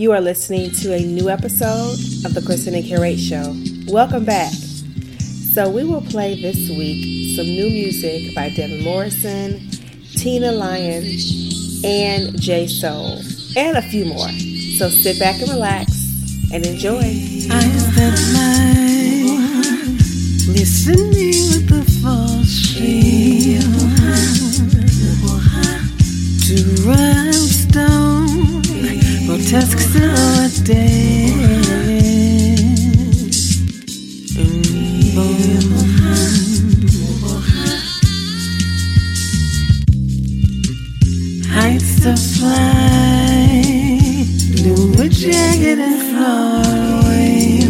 You are listening to a new episode of the Christina Curate Show. Welcome back. So, we will play this week some new music by Devin Morrison, Tina Lyon, and J Soul, and a few more. So, sit back and relax and enjoy. I spent my listening with the false stream to rhinestone, grotesque nowadays. Heights to fly, do a jagged and far away.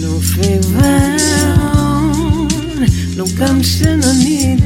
No favor, no gumption or neatness.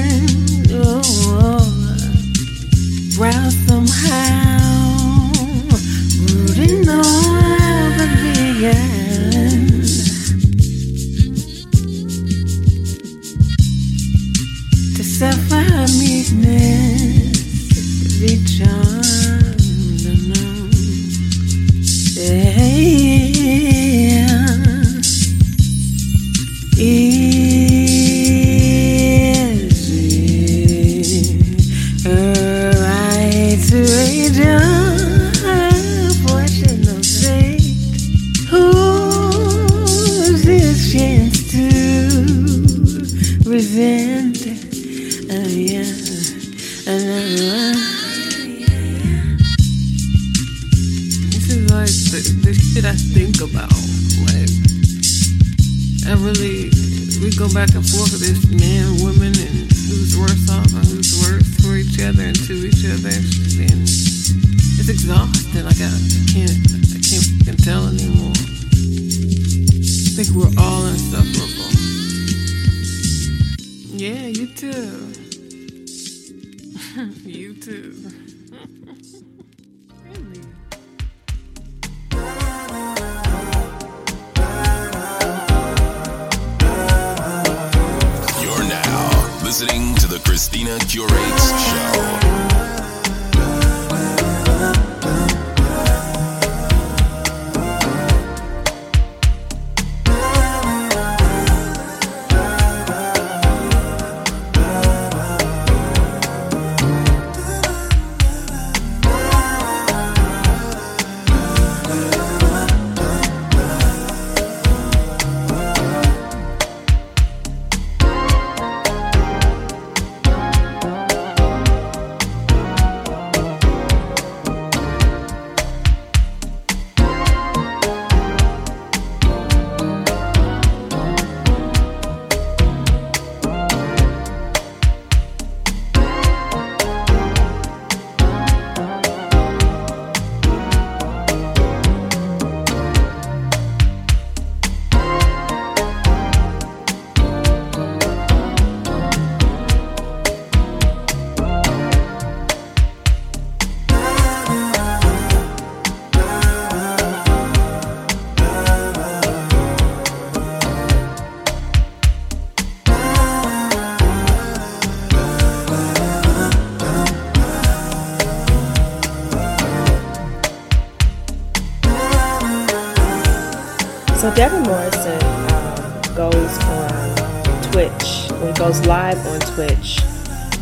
goes live on Twitch,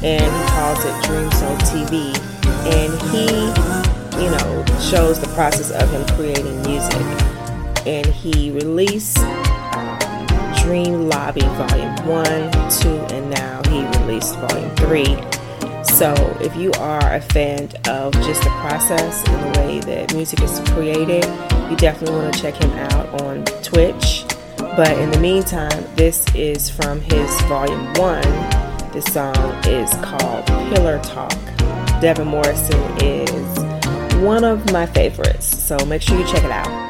and he calls it Dream Soul TV. And he, you know, shows the process of him creating music. And he released Dream Lobby Volume One, Two, and now he released Volume Three. So, if you are a fan of just the process and the way that music is created, you definitely want to check him out on Twitch. But in the meantime, this is from his volume one. This song is called Pillar Talk. Devin Morrison is one of my favorites, so make sure you check it out.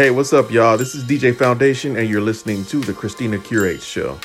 Hey, what's up, y'all? This is DJ Foundation, and you're listening to the Christina Curate Show.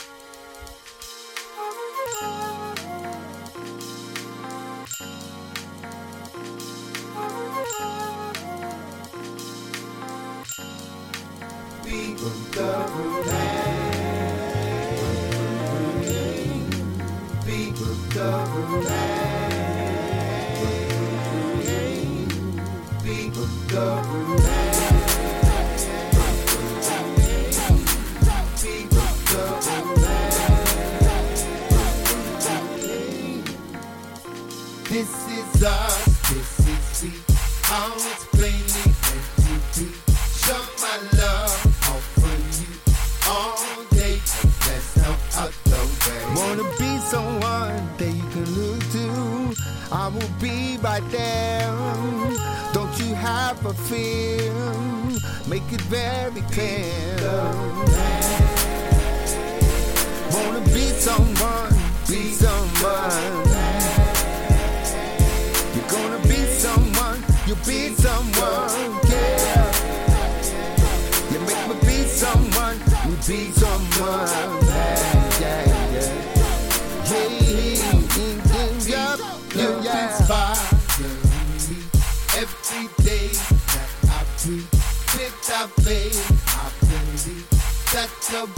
minute I play, I believe that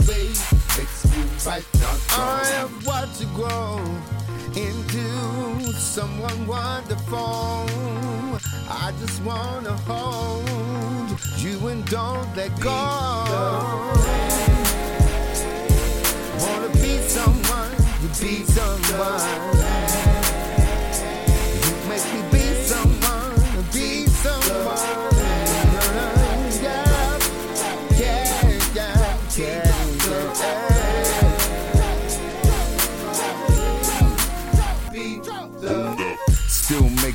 way makes not. I you grow into someone wonderful. I just wanna hold you and don't let go. Wanna be someone, you be someone.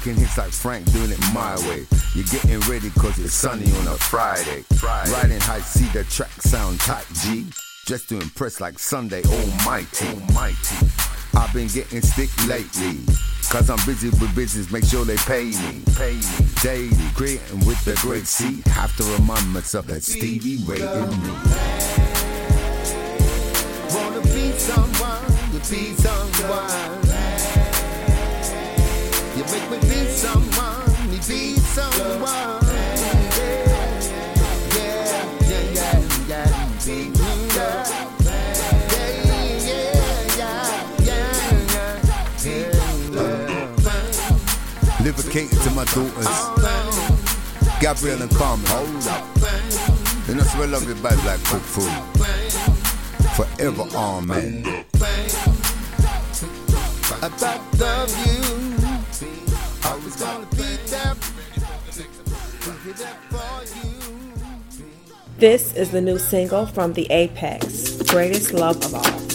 Press like Frank, doing it my way. You're getting ready cause it's sunny on a Friday. Friday. Riding high, see the track sound tight, G. Just to impress like Sunday Almighty. Almighty. I've been getting stick lately. Cause I'm busy with business, make sure they pay me. Pay me daily, creating with the great C. Have to remind myself that Stevie rated me. Wanna be someone, to be someone. Make me be someone, me be someone. Livicating to my daughters. Gabrielle and Carmen, hold up. And I swear love you bad like cook food. Forever, amen. I love you. This is the new single from The Apex, Greatest Love of All.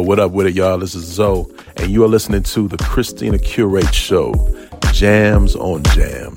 What up with it, y'all? This is Zoe, and you are listening to the Christina Curate Show, Jams on Jams.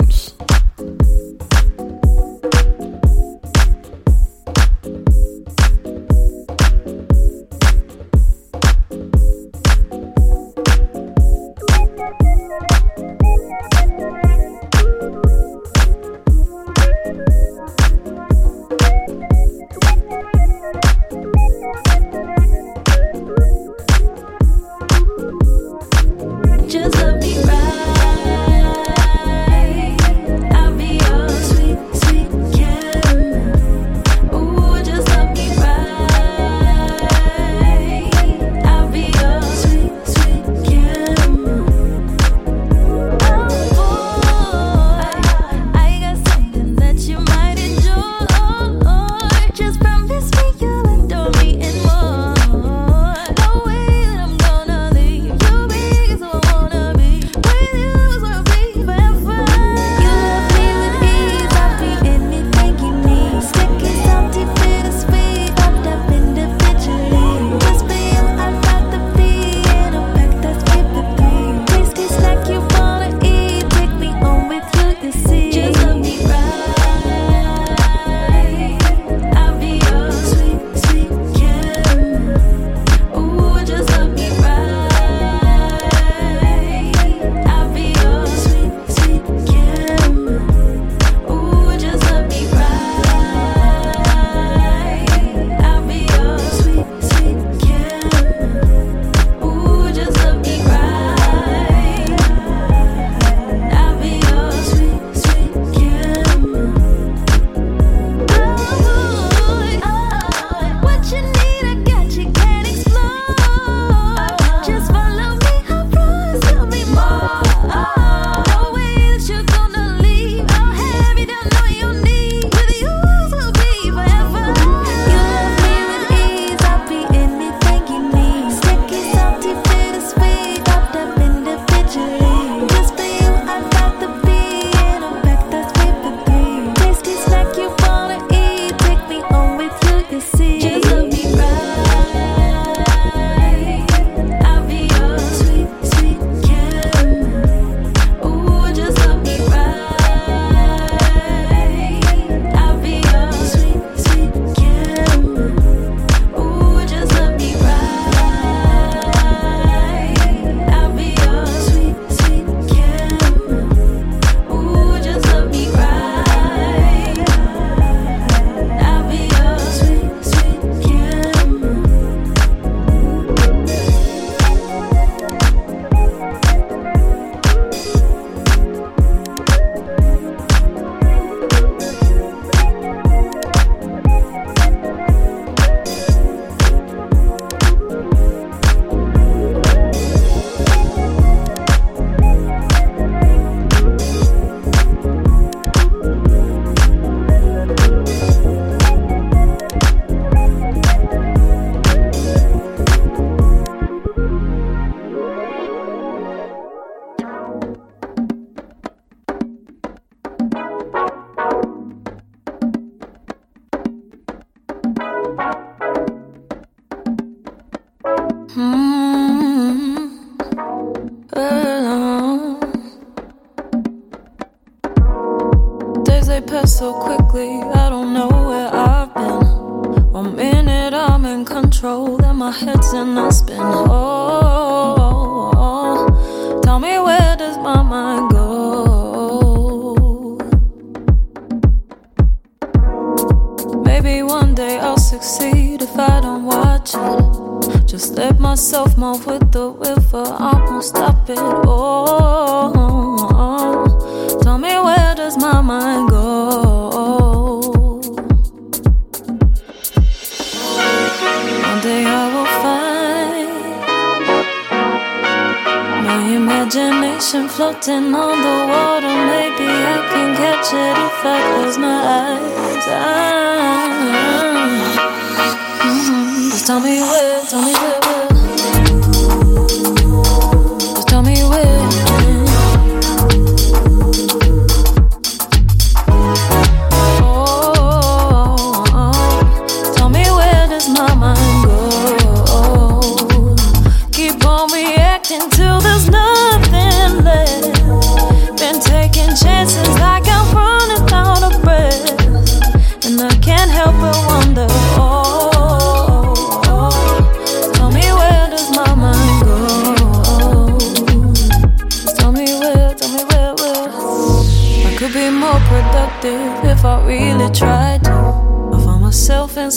river, I won't stop it. Oh, oh, oh, tell me where does my mind go? One day I will find my imagination floating on the water. Maybe I can catch it if I close my eyes. I, mm-hmm. Just tell me where, tell me where.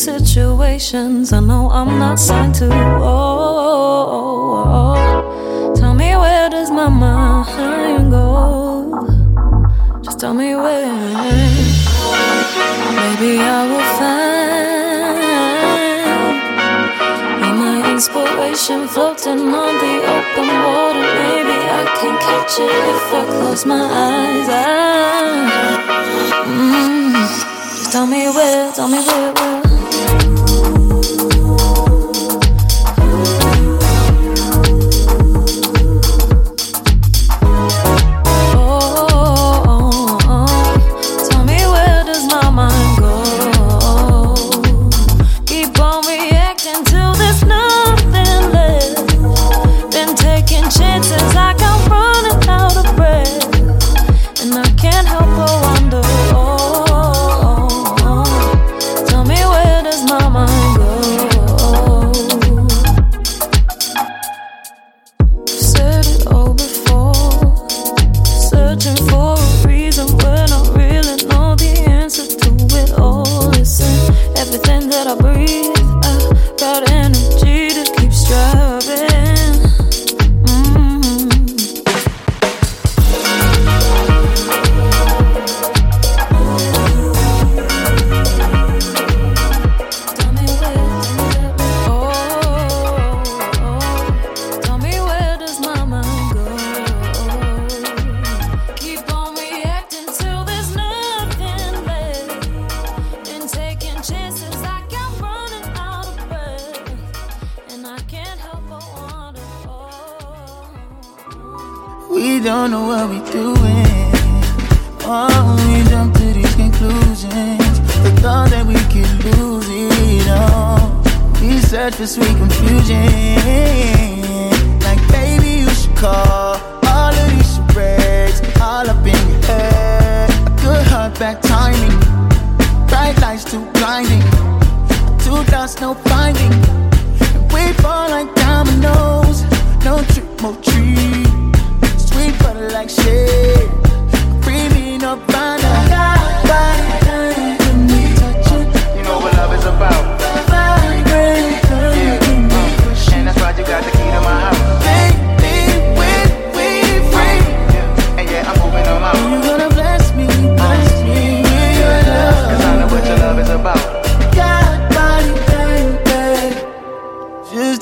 Situations I know I'm not signed to. Oh, oh, oh, tell me where does my mind go? Just tell me where. Maybe I will find in my inspiration floating on the open water. Maybe I can catch it if I close my eyes. I, mm, just tell me where, tell me where, where.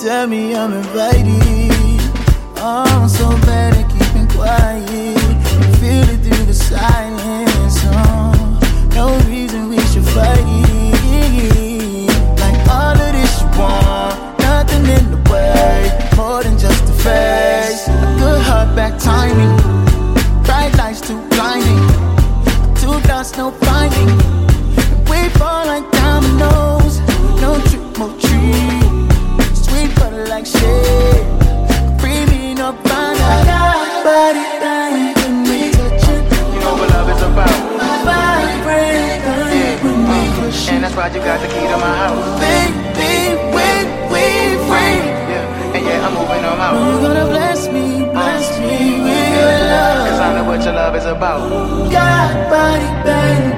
tell me I'm invited. Oh, I'm so bad at keeping quiet. got the key to my house. Baby, we we free. Yeah, and yeah, I'm moving on out. You're gonna bless me, bless me with your love. Cause I know what your love is about. God, body, baby.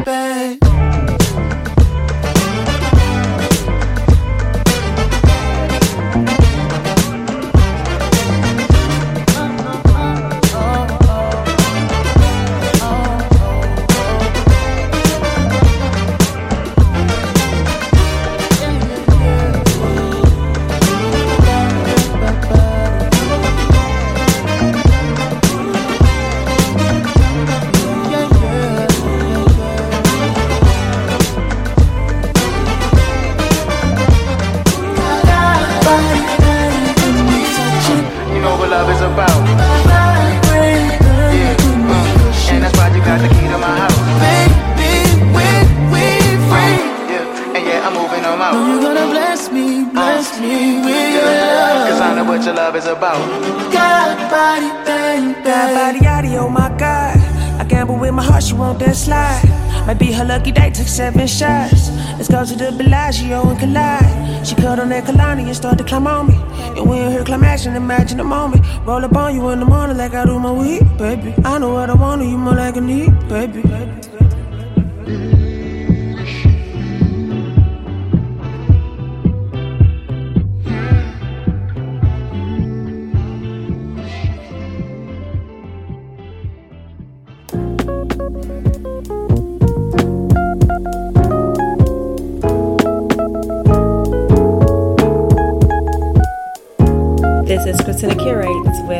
Seven shots. Let's go to the Bellagio and collide. She cut on that Kalani and start to climb on me. And when her climaxing, imagine the moment. Roll up on you in the morning like I do my weed, baby. I know what I want, you more like a need, baby, baby.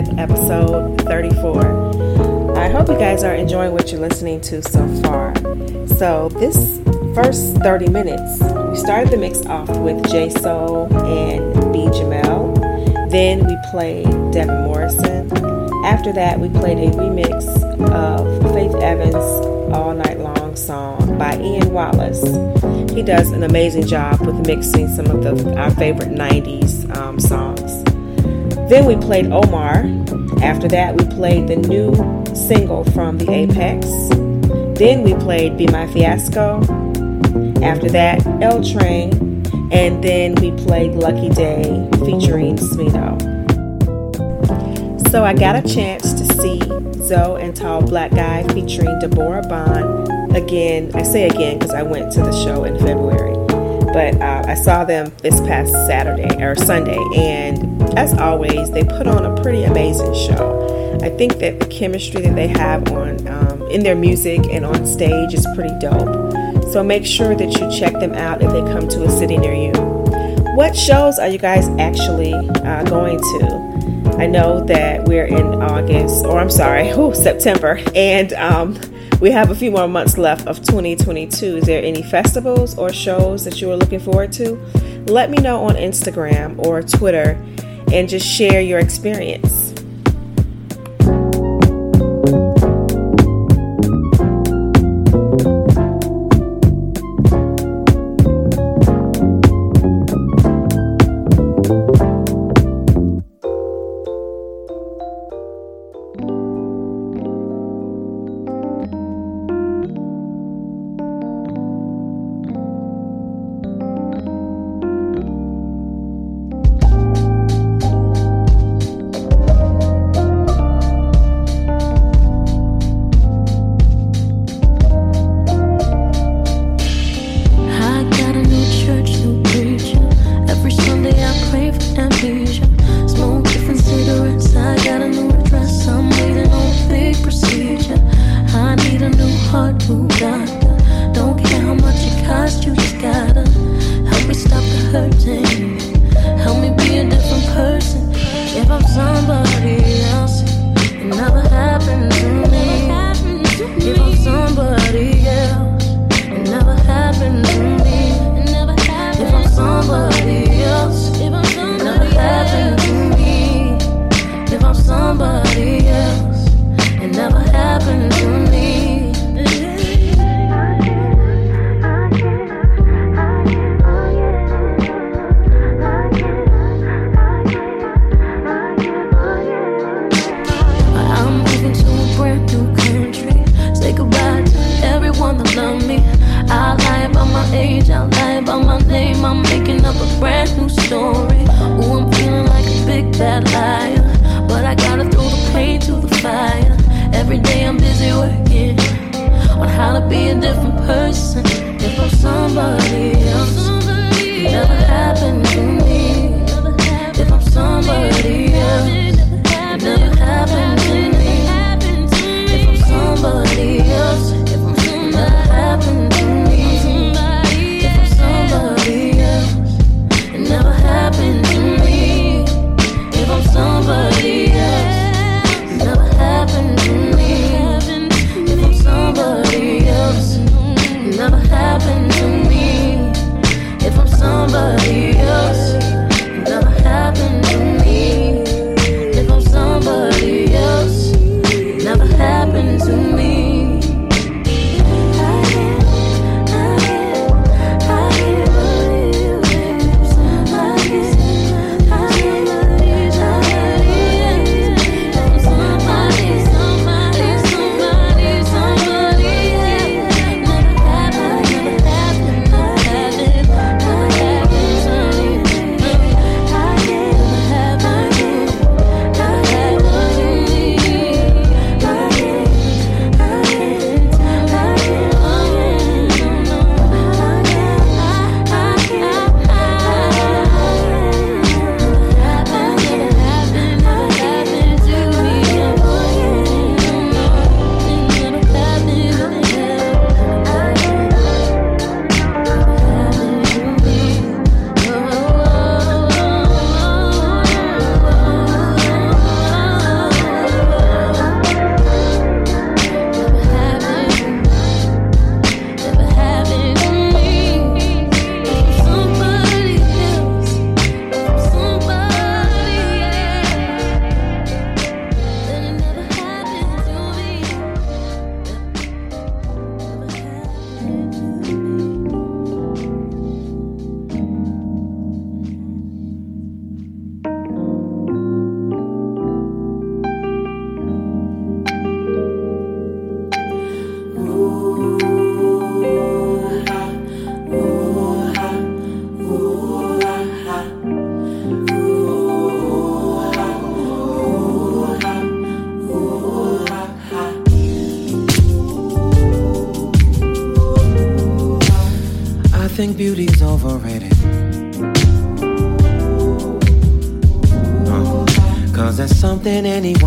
With episode 34. I hope you guys are enjoying what you're listening to so far. So, this first 30 minutes, we started the mix off with J Soul and B Jamel. Then we played Devin Morrison. After that, we played a remix of Faith Evans' All Night Long song by Ian Wallace. He does an amazing job with mixing some of the, our favorite 90s um, songs. Then we played Omar. After that, we played the new single from The Apex. Then we played Be My Fiasco. After that, L Train. And then we played Lucky Daye featuring Smino. So I got a chance to see Zoe and Tall Black Guy featuring Deborah Bond again. I say again because I went to the show in February, but uh, I saw them this past Saturday or Sunday, and as always, they put on a pretty amazing show. I think that the chemistry that they have on um, in their music and on stage is pretty dope. So make sure that you check them out if they come to a city near you. What shows are you guys actually uh, going to? I know that we're in August, or I'm sorry, oh, September, and um, we have a few more months left of 2022. Is there any festivals or shows that you are looking forward to? Let me know on Instagram or Twitter and just share your experience. be a different person if I'm somebody. Think beauty's overrated? Uh, Cause that's something anyone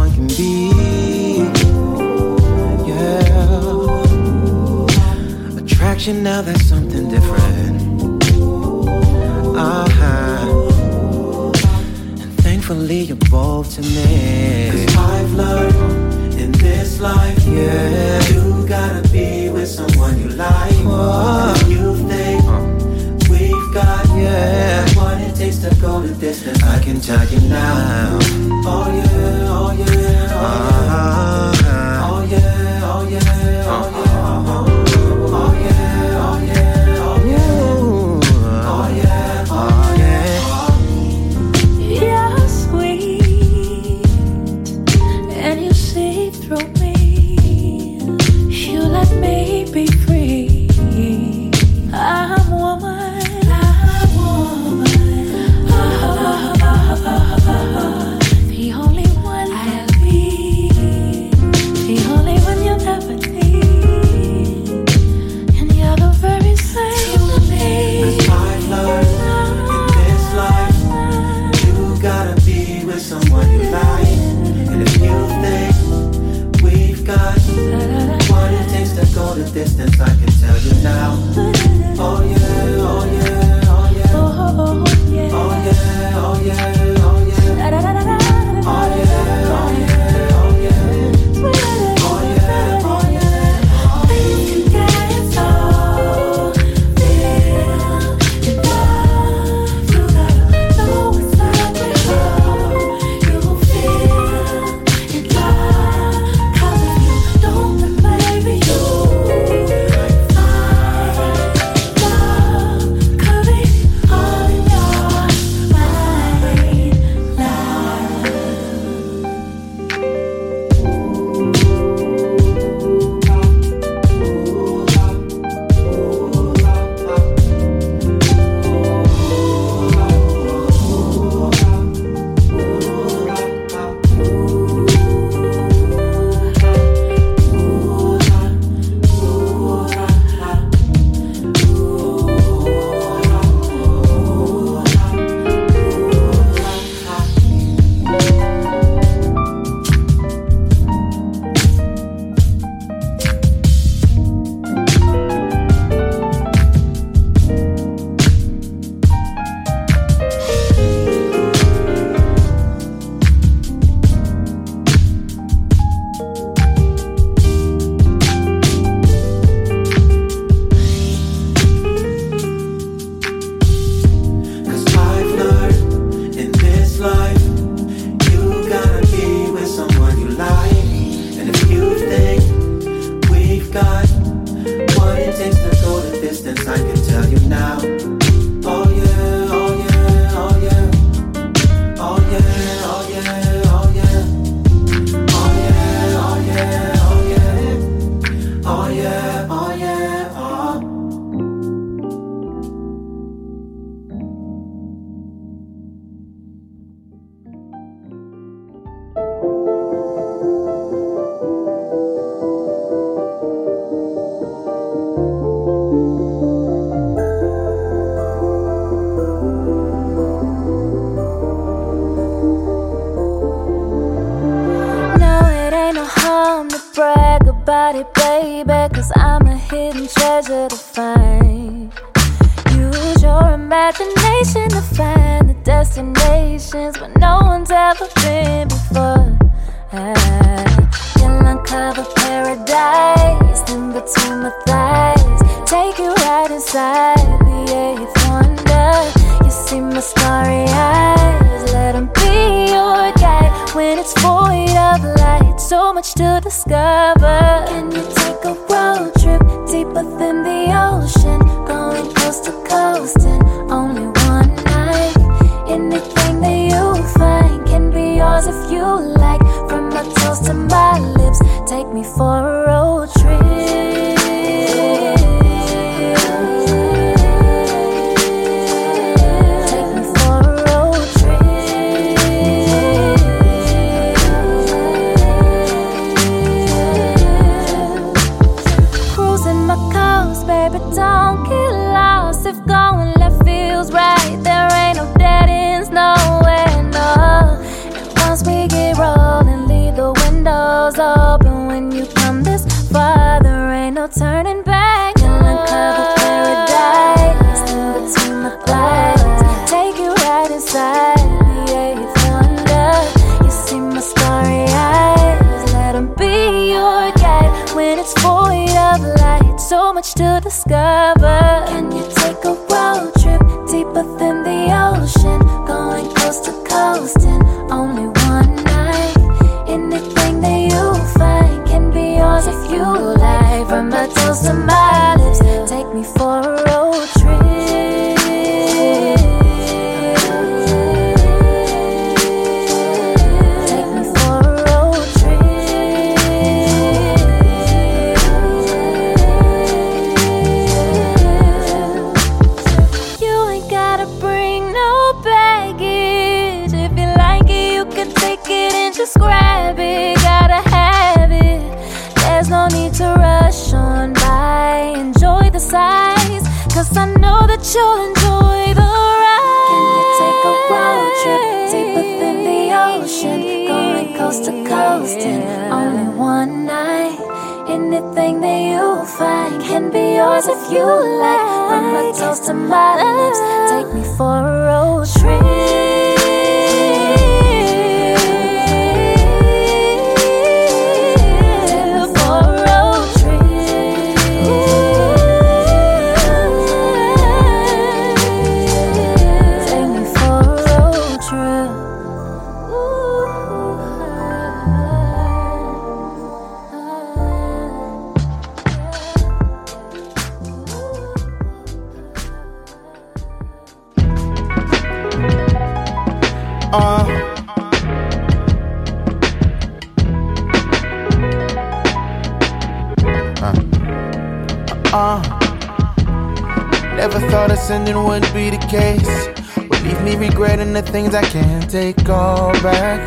regretting the things I can't take all back.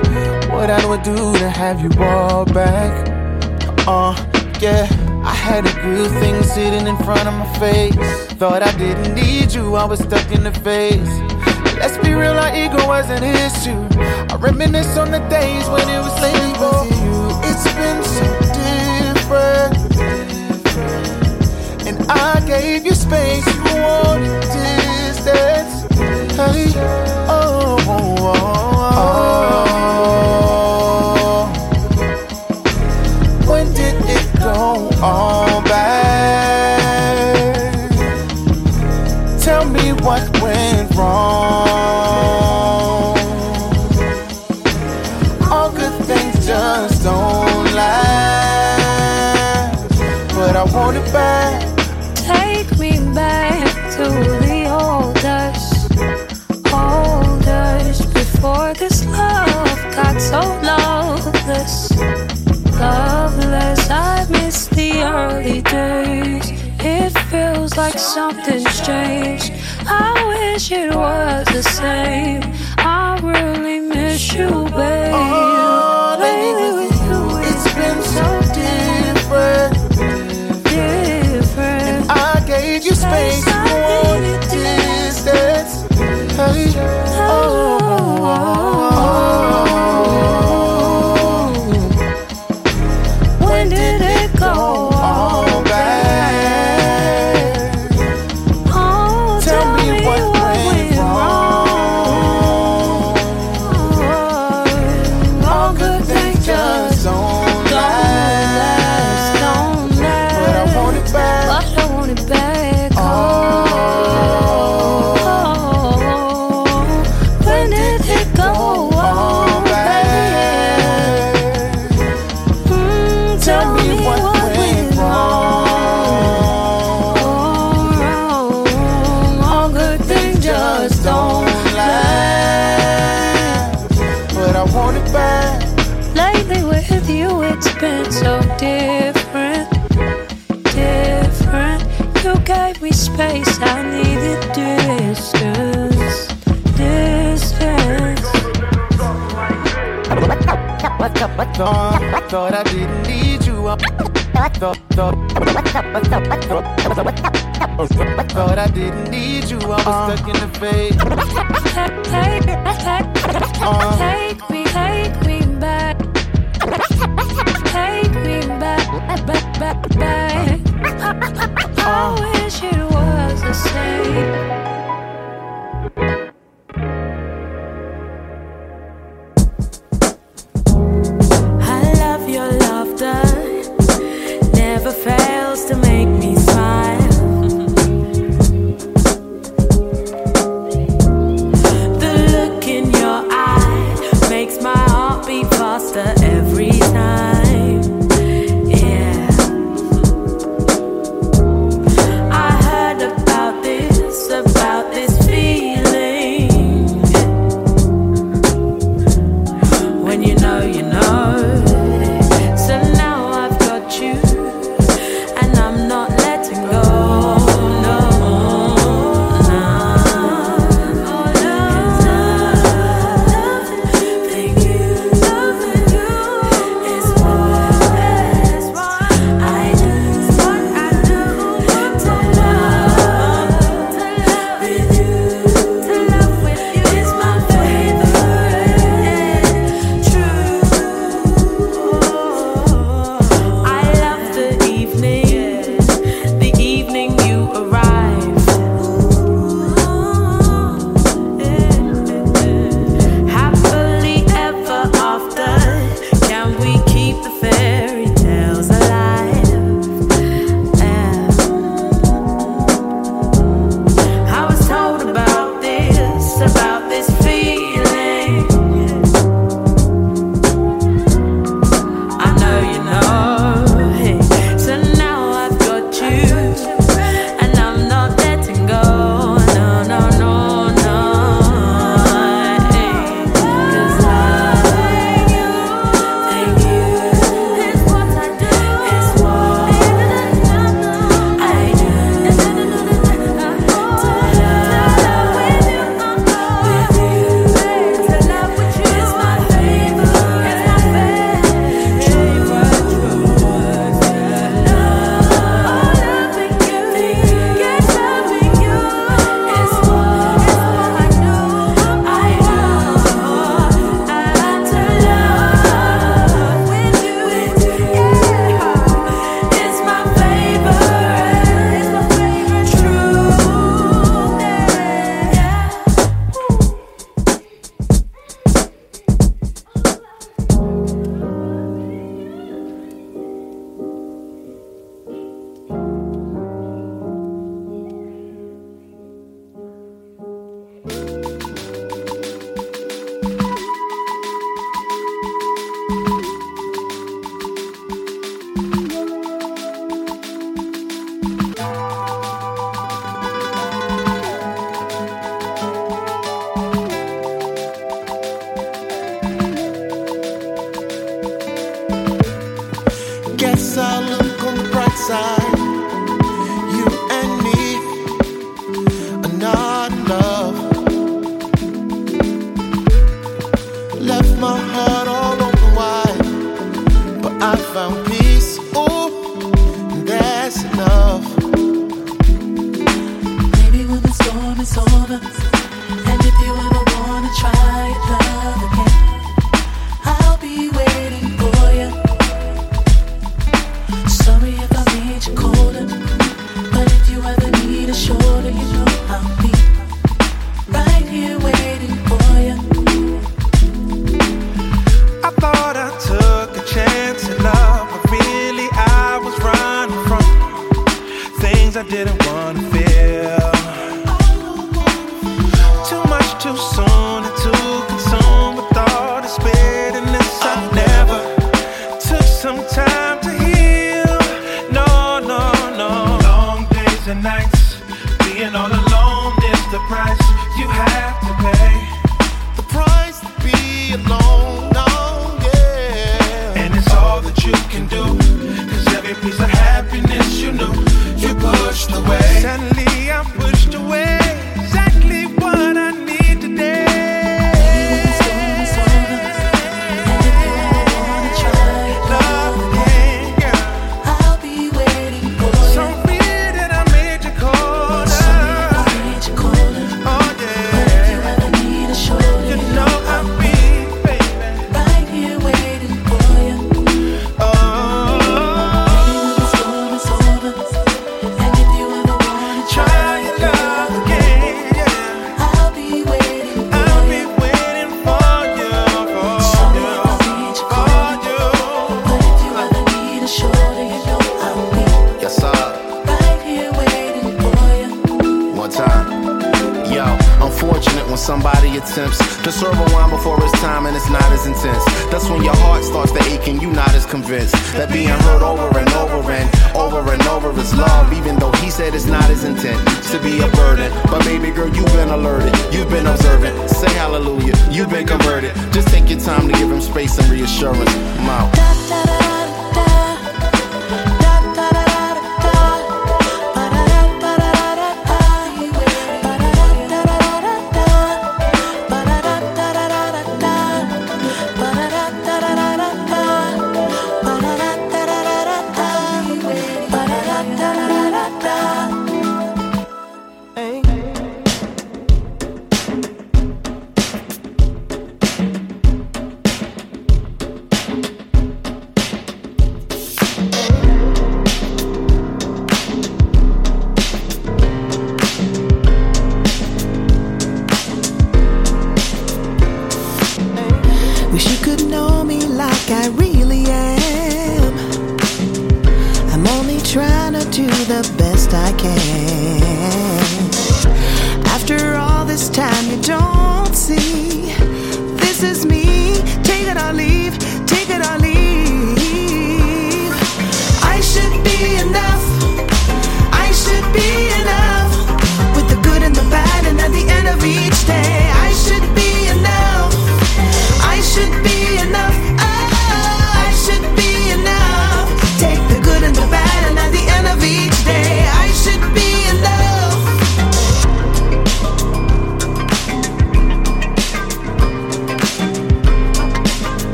What I would do to have you all back. Uh, yeah. I had a good thing sitting in front of my face. Thought I didn't need you, I was stuck in the face. Let's be real, our ego wasn't his too. I reminisce on the days when it was single. It's been so different. And I gave you space you wanted oh. oh, oh. something's changed. I wish it was the same. I really miss you, babe. Oh, baby, with you, it's been so different. Different. And I gave you space, you wanted distance. Hey.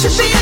Should be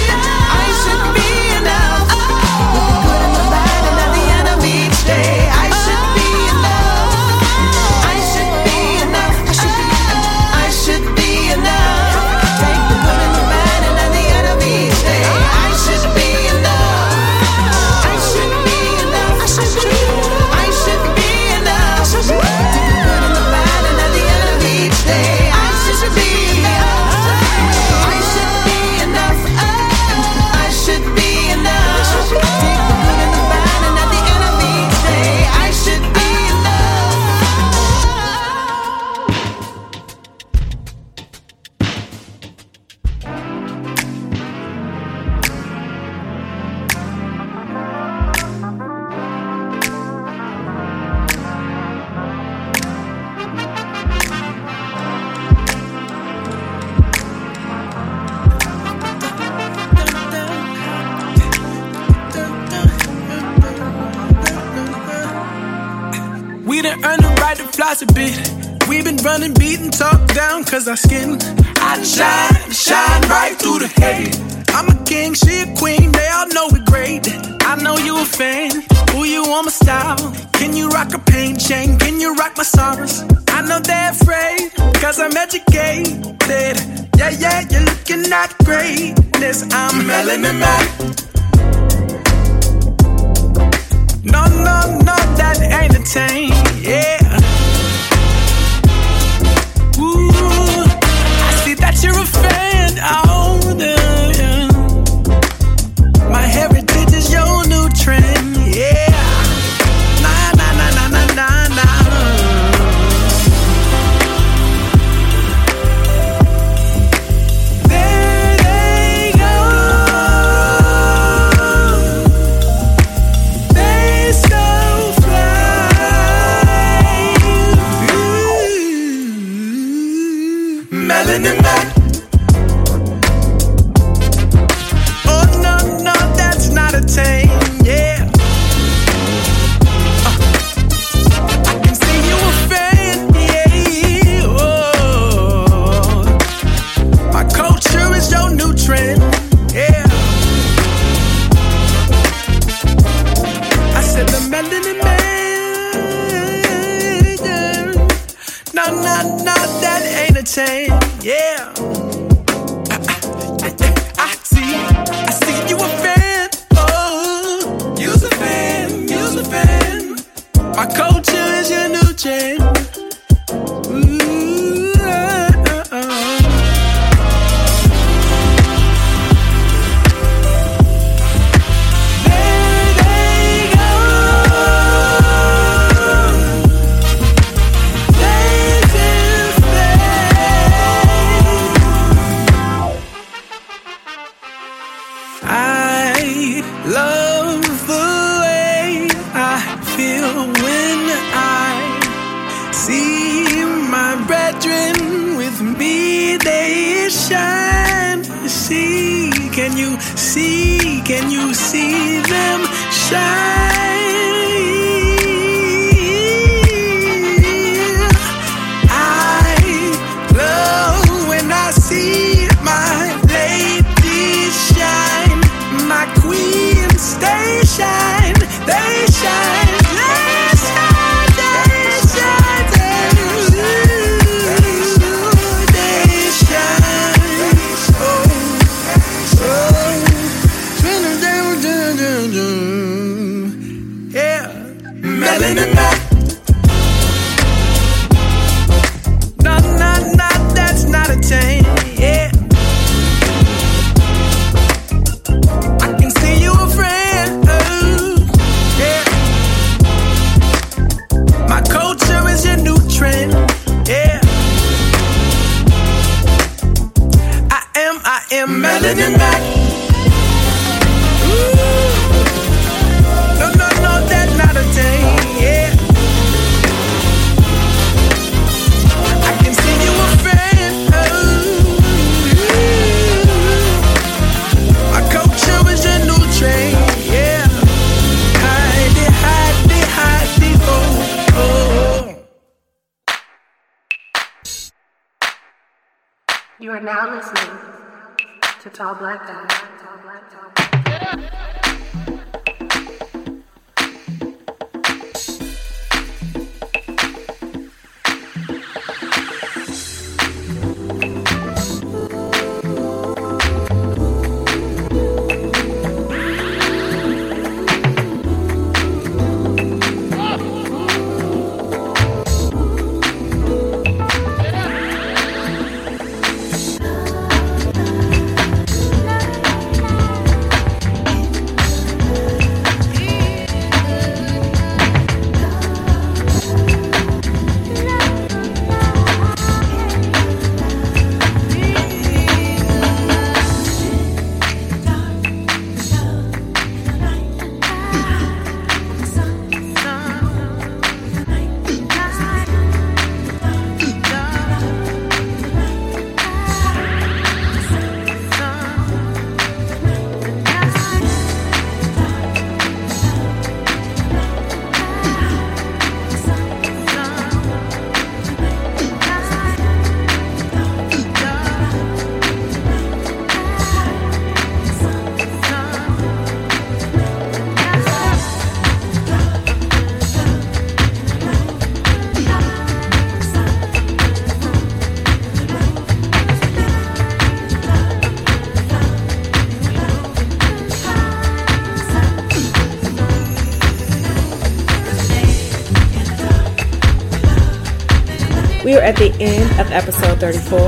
34,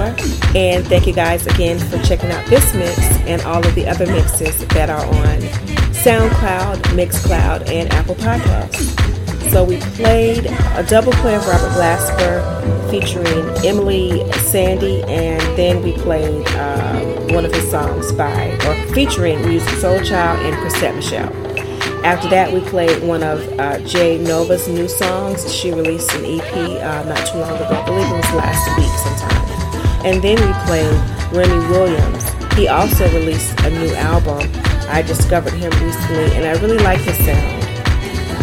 and thank you guys again for checking out this mix and all of the other mixes that are on SoundCloud, Mixcloud, and Apple Podcasts. So we played a double play of Robert Glasper featuring Emeli Sandé, and then we played uh, one of his songs by or featuring Musiq Soulchild and Chrisette Michele. After that, we played one of uh, Jay Nova's new songs. She released an EP uh, not too long ago. I believe it was last week sometime. And then we played Remy Williams. He also released a new album. I discovered him recently, and I really like his sound.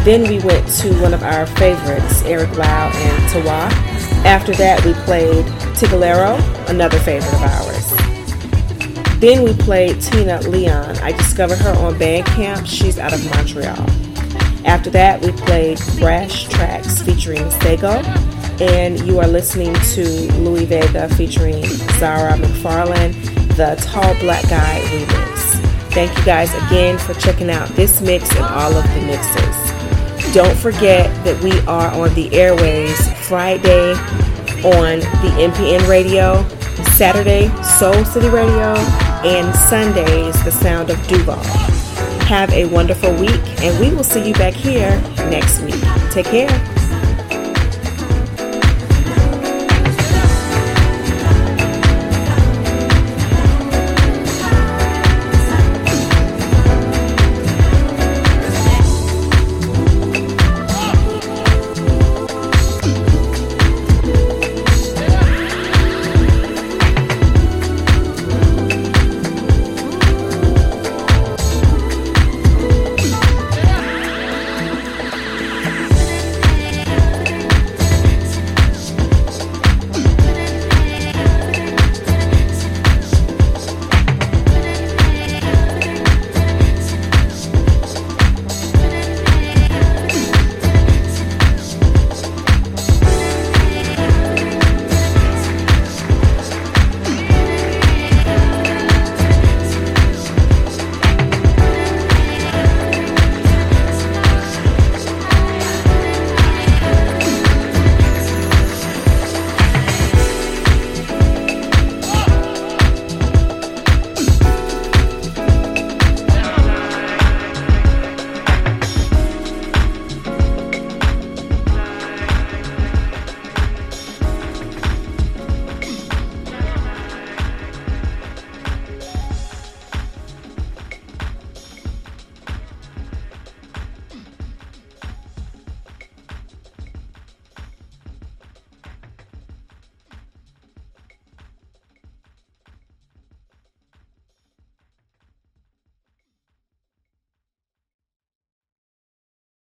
Then we went to one of our favorites, Eric Lau and Tawiah. After that, we played Tigilero, another favorite of ours. Then we played Tina Leon. I discovered her on Bandcamp. She's out of Montreal. After that, we played Brasstracks featuring Sego. And you are listening to Louie Vega featuring Zara McFarlane, the Tall Black Guy remix. Thank you guys again for checking out this mix and all of the mixes. Don't forget that we are on the airways Friday on the MPN radio, Saturday, Soul City Radio, and Sundays, The Sound of Duval. Have a wonderful week, and we will see you back here next week. Take care.